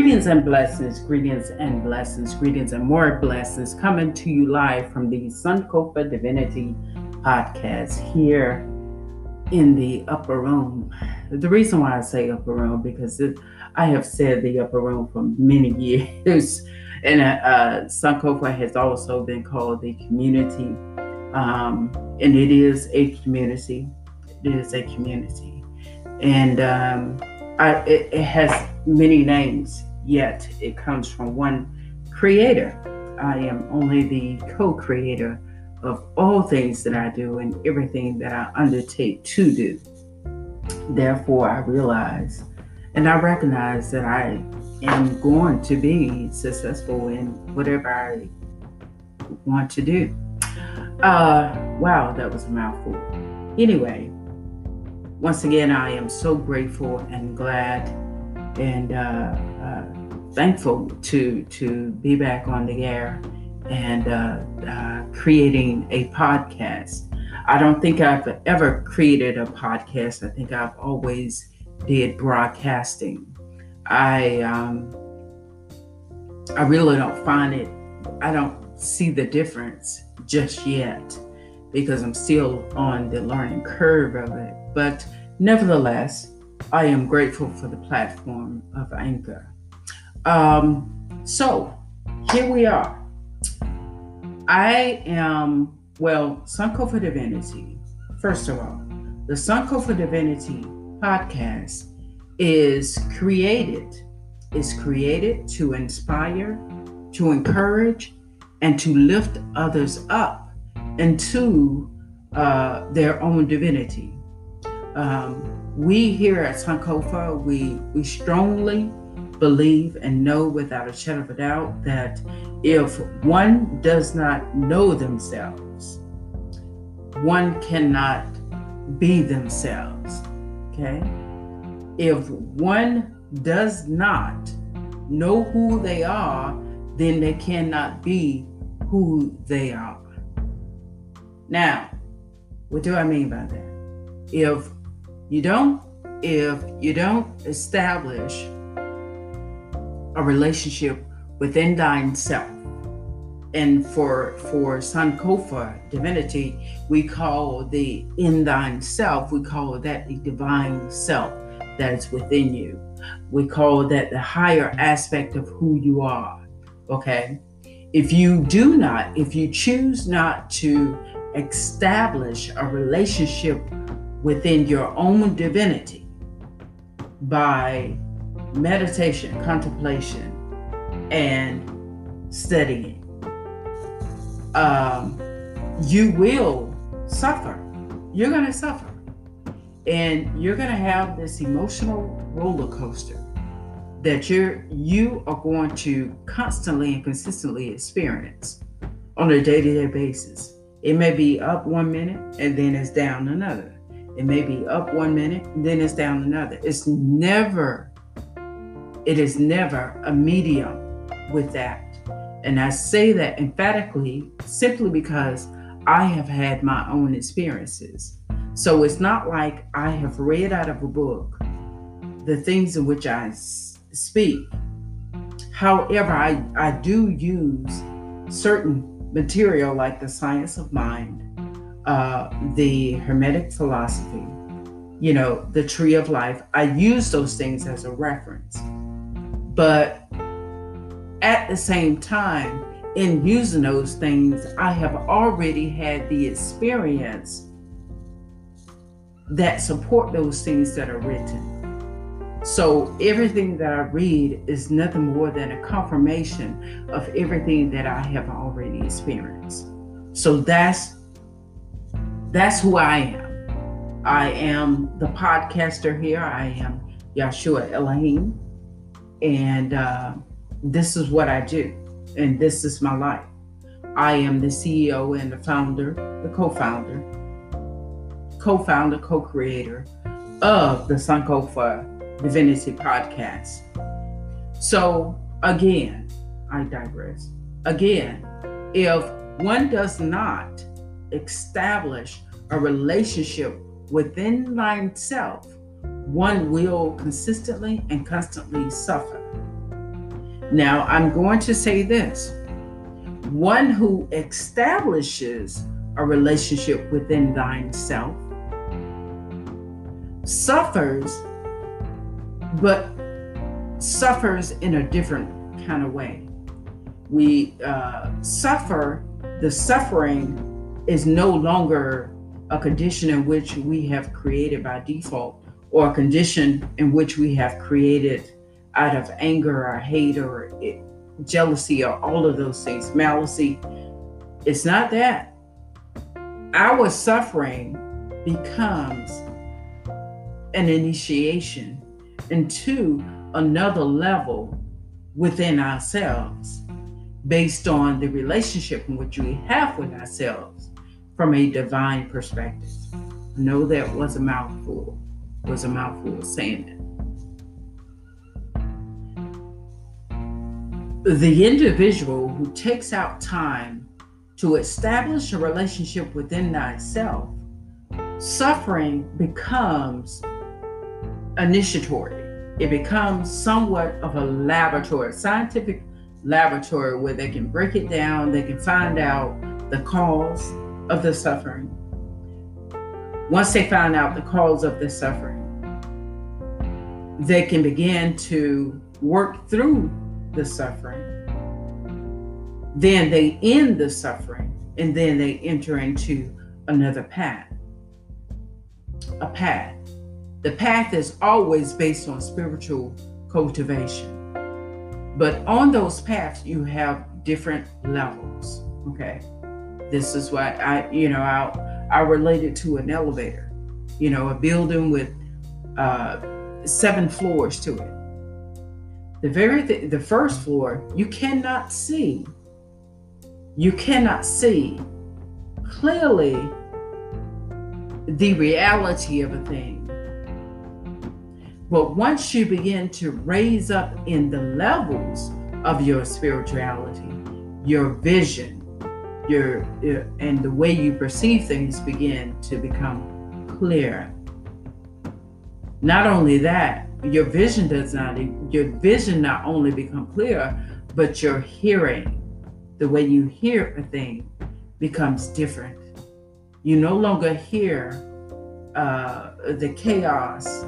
Greetings and blessings, greetings and blessings, greetings and more blessings coming to you live from the Sankofa Divinity podcast here in the upper room. The reason why I say upper room because it, I have said the upper room for many years, and uh, uh, has also been called the community, um, and it is a community. It is a community, and um, I, it, it has many names, yet it comes from one creator. I am only the co creator of all things that I do and everything that I undertake to do. Therefore, I realize and I recognize that I am going to be successful in whatever I want to do. Uh, wow, that was a mouthful. Anyway, once again, I am so grateful and glad and uh, uh, thankful to to be back on the air and uh, uh, creating a podcast. I don't think I've ever created a podcast. I think I've always did broadcasting. I um, I really don't find it. I don't see the difference just yet because I'm still on the learning curve of it. But nevertheless, I am grateful for the platform of Anchor. Um, so here we are. I am, well, Sankofa Divinity. First of all, the Sankofa Divinity podcast is created, is created to inspire, to encourage, and to lift others up into uh, their own divinity. Um, we here at Sankofa, we, we strongly believe and know without a shadow of a doubt that if one does not know themselves, one cannot be themselves. Okay? If one does not know who they are, then they cannot be who they are. Now, what do I mean by that? If you don't, if you don't establish a relationship within thine self, and for for Sankofa divinity, we call the in thine self, we call that the divine self that is within you. We call that the higher aspect of who you are. Okay. If you do not, if you choose not to establish a relationship within your own divinity by meditation, contemplation, and studying. Um, you will suffer. You're going to suffer. And you're going to have this emotional roller coaster that you're you are going to constantly and consistently experience on a day-to-day basis. It may be up one minute and then it's down another. It may be up one minute then it's down another. It's never, it is never a medium with that. And I say that emphatically simply because I have had my own experiences. So it's not like I have read out of a book the things in which I speak. However, I, I do use certain material like the science of mind, uh, the Hermetic philosophy, you know, the tree of life. I use those things as a reference. But at the same time, in using those things, I have already had the experience that support those things that are written. So everything that I read is nothing more than a confirmation of everything that I have already experienced. So that's that's who I am. I am the podcaster here. I am Yeshua Elohim, and uh, this is what I do, and this is my life. I am the CEO and the founder, the co-founder, co-founder, co-creator of the Sankofa Divinity Podcast. So, again, I digress. Again, if one does not establish a relationship within oneself, one will consistently and constantly suffer. Now, I'm going to say this one who establishes a relationship within thine self suffers, but suffers in a different kind of way. We uh, suffer, the suffering is no longer a condition in which we have created by default or a condition in which we have created out of anger or hate or jealousy or all of those things, malice. It's not that. Our suffering becomes an initiation into another level within ourselves based on the relationship in which we have with ourselves from a divine perspective. I know that was a mouthful, was a mouthful saying it. The individual who takes out time to establish a relationship within thyself, suffering becomes initiatory. It becomes somewhat of a laboratory, a scientific laboratory where they can break it down, they can find out the cause of the suffering. Once they find out the cause of the suffering, they can begin to work through the suffering. Then they end the suffering and then they enter into another path. A path. The path is always based on spiritual cultivation. But on those paths, you have different levels. Okay. This is why I, you know, I, I related to an elevator, you know, a building with uh, seven floors to it. The very th- the first floor, you cannot see. You cannot see clearly the reality of a thing but once you begin to raise up in the levels of your spirituality, your vision, your and the way you perceive things begin to become clear. Not only that, your vision does not your vision not only become clear, but your hearing, the way you hear a thing becomes different. You no longer hear uh, the chaos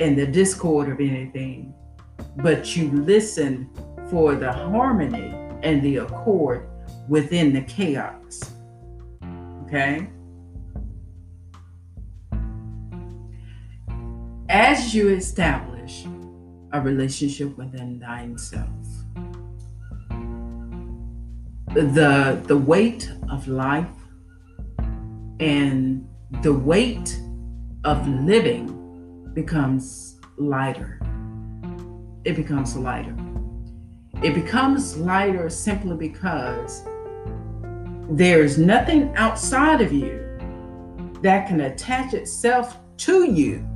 and the discord of anything, but you listen for the harmony and the accord within the chaos. Okay? As you establish a relationship within thyself, the the weight of life and the weight of living becomes lighter. It becomes lighter. It becomes lighter simply because there's nothing outside of you that can attach itself to you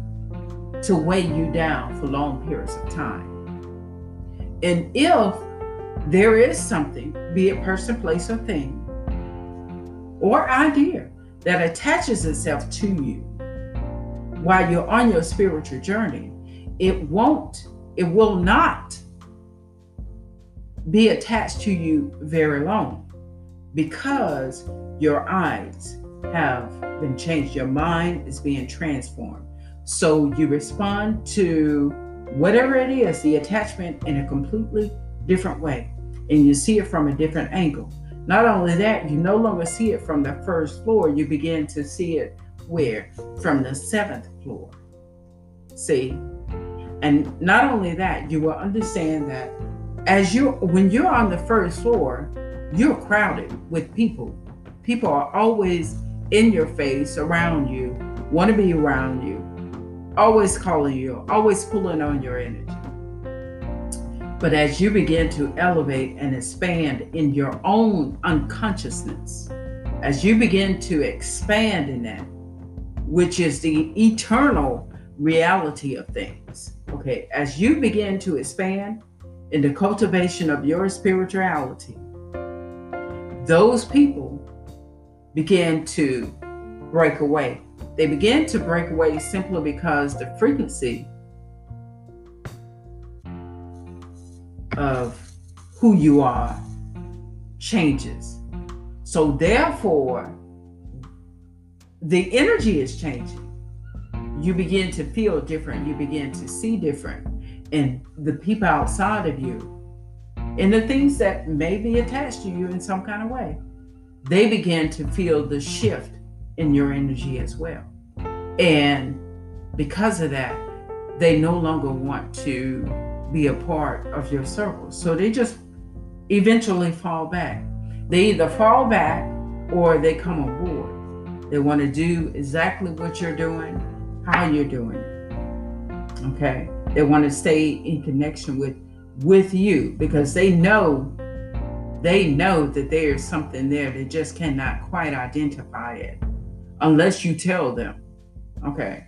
to weigh you down for long periods of time. And if there is something, be it person, place, or thing, or idea that attaches itself to you, while you're on your spiritual journey, it won't, it will not be attached to you very long because your eyes have been changed. Your mind is being transformed. So you respond to whatever it is, the attachment in a completely different way. And you see it from a different angle. Not only that, you no longer see it from the first floor, you begin to see it where? From the seventh floor. See? And not only that, you will understand that as you when you're on the first floor, you're crowded with people. People are always in your face, around you, want to be around you, always calling you, always pulling on your energy. But as you begin to elevate and expand in your own unconsciousness, as you begin to expand in that, which is the eternal reality of things. Okay, as you begin to expand in the cultivation of your spirituality, those people begin to break away. They begin to break away simply because the frequency of who you are changes. So, therefore, the energy is changing. You begin to feel different. You begin to see different. And the people outside of you and the things that may be attached to you in some kind of way, they begin to feel the shift in your energy as well. And because of that, they no longer want to be a part of your circle. So they just eventually fall back. They either fall back or they come aboard. They want to do exactly what you're doing, how you're doing. Okay? They want to stay in connection with with you because they know they know that there's something there they just cannot quite identify it unless you tell them okay?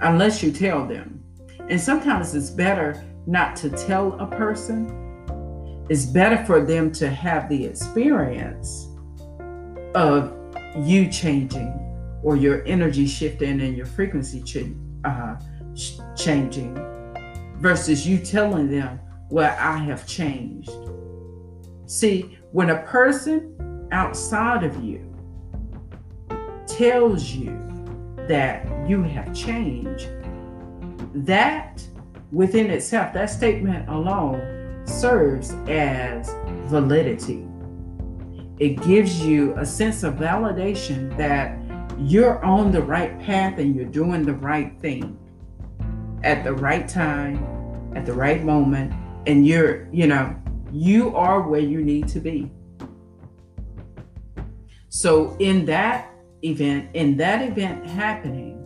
Unless you tell them. And sometimes it's better not to tell a person. It's better for them to have the experience of you changing or your energy shifting and your frequency ch- uh, changing versus you telling them, Well, I have changed. See, when a person outside of you tells you that you have changed, that within itself, that statement alone serves as validity. It gives you a sense of validation that you're on the right path and you're doing the right thing at the right time, at the right moment, and you're, you know, you are where you need to be. So, in that event, in that event happening,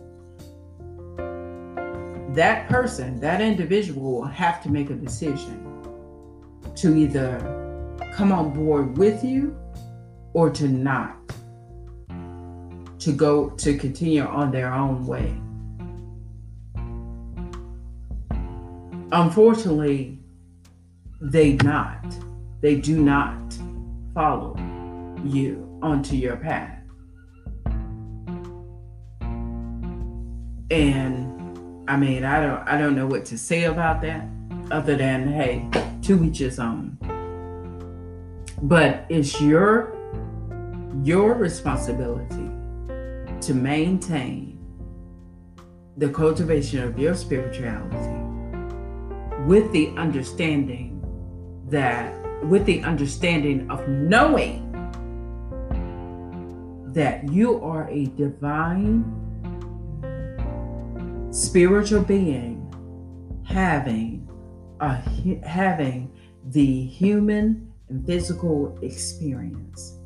that person, that individual will have to make a decision to either come on board with you or to not, to go to continue on their own way. Unfortunately, they not, they do not follow you onto your path. And I mean, I don't I don't know what to say about that other than hey, to each his own. But it's your your responsibility to maintain the cultivation of your spirituality with the understanding that, with the understanding of knowing that you are a divine spiritual being having a having the human and physical experience.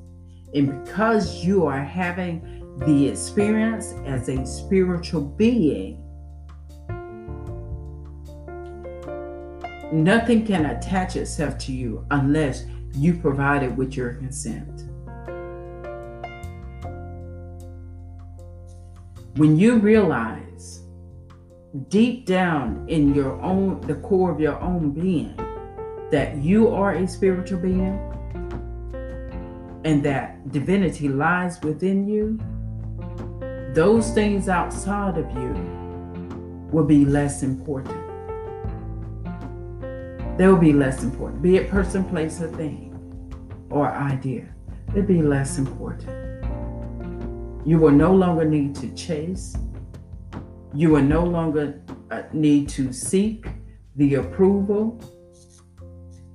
And because you are having the experience as a spiritual being, Nothing can attach itself to you unless you provide it with your consent. When you realize deep down in your own, the core of your own being, that you are a spiritual being and that divinity lies within you, those things outside of you will be less important they will be less important. Be it person, place, or thing, or idea, they'll be less important. You will no longer need to chase. You will no longer uh, need to seek the approval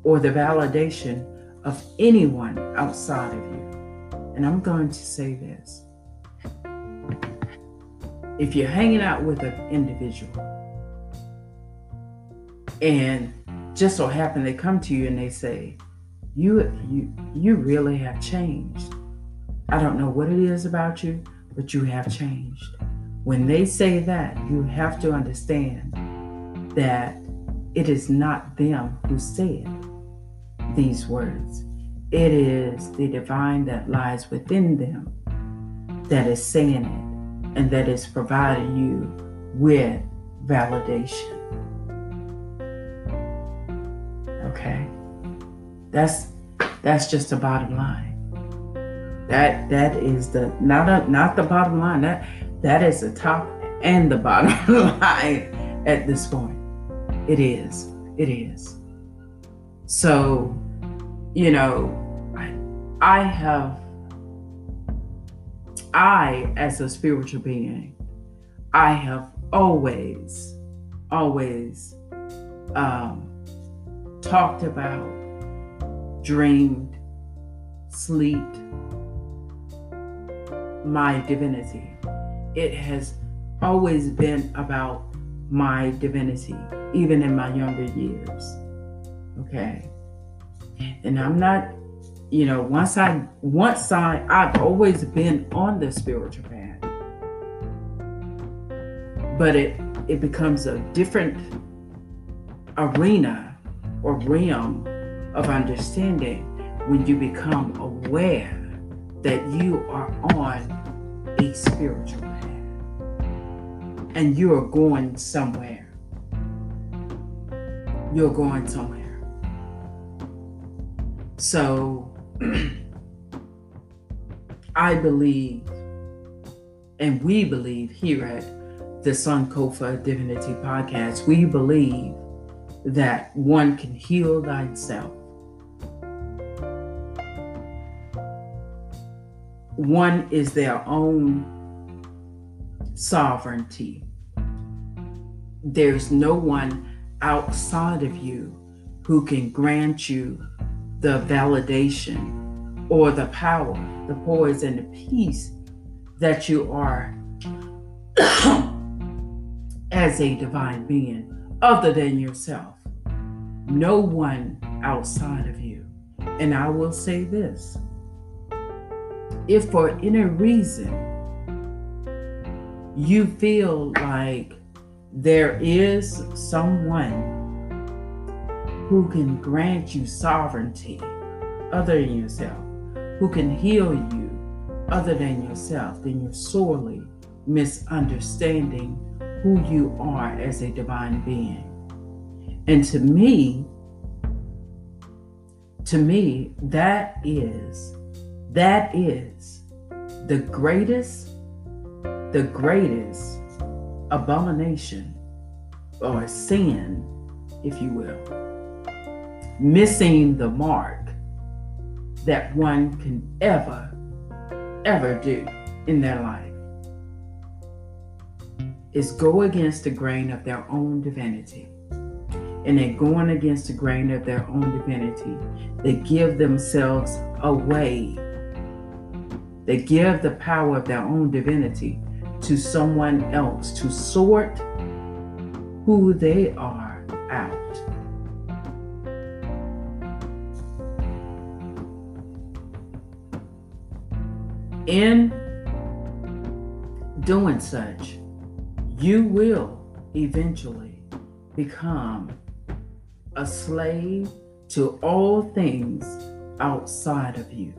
or the validation of anyone outside of you. And I'm going to say this. If you're hanging out with an individual and just so happen they come to you and they say, "You you you really have changed. I don't know what it is about you, but you have changed." When they say that, you have to understand that it is not them who said these words. It is the divine that lies within them that is saying it and that is providing you with validation. Okay. That's that's just the bottom line. That that is the not a, not the bottom line. That that is the top and the bottom line at this point. It is. It is. So, you know, I, I have, I, as a spiritual being, I have always, always um, talked about, dreamed, slept my divinity. It has always been about my divinity, even in my younger years. Okay. And I'm not, you know, once I once I I've always been on the spiritual path. But it it becomes a different arena or realm of understanding when you become aware that you are on a spiritual path and you are going somewhere. You're going somewhere. So I believe, and we believe here at the Sankofa Divinity Podcast, we believe that one can heal thyself. One is their own sovereignty. There's no one outside of you who can grant you the validation or the power, the poise, and the peace that you are as a divine being other than yourself. No one outside of you. And I will say this if for any reason you feel like there is someone who can grant you sovereignty other than yourself, who can heal you other than yourself, then you're sorely misunderstanding who you are as a divine being. And to me, to me, that is, that is the greatest, the greatest abomination or sin, if you will, missing the mark that one can ever, ever do in their life is go against the grain of their own divinity. And in going against the grain of their own divinity, they give themselves away. They give the power of their own divinity to someone else to sort who they are out. In doing such, you will eventually become a slave to all things outside of you.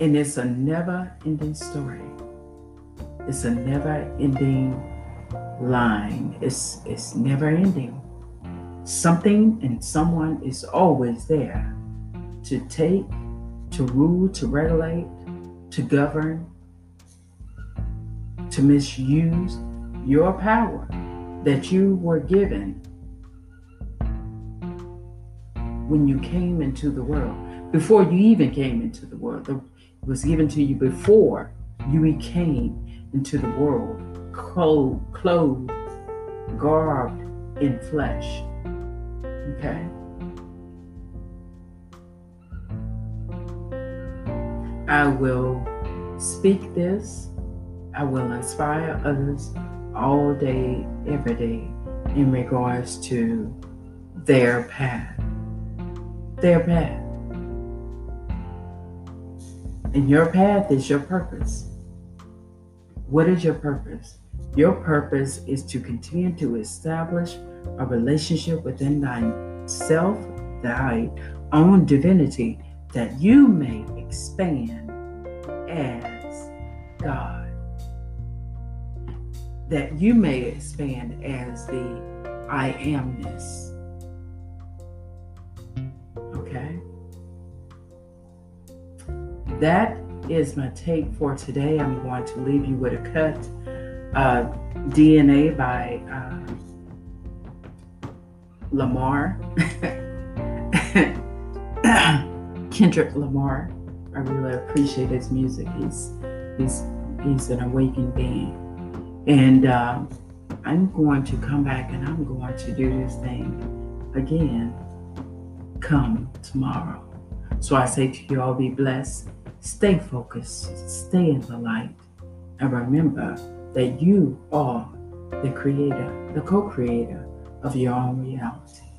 And it's a never ending story. It's a never ending line. It's, it's never ending. Something and someone is always there to take, to rule, to regulate, to govern, to misuse your power that you were given when you came into the world. Before you even came into the world, it was given to you before you came into the world, clothed, clothed garbed in flesh. Okay? I will speak this I will inspire others all day, every day, in regards to their path. Their path. And your path is your purpose. What is your purpose? Your purpose is to continue to establish a relationship within thyself, thy own divinity, that you may expand as God that you may expand as the I amness. Okay? That is my take for today. I'm going to leave you with a cut uh, DNA by uh, Lamar, Kendrick Lamar. I really appreciate his music. He's he's he's an awakened being, and uh, I'm going to come back and I'm going to do this thing again. Come tomorrow. So I say to you all, be blessed, stay focused, stay in the light, and remember that you are the creator, the co creator of your own reality.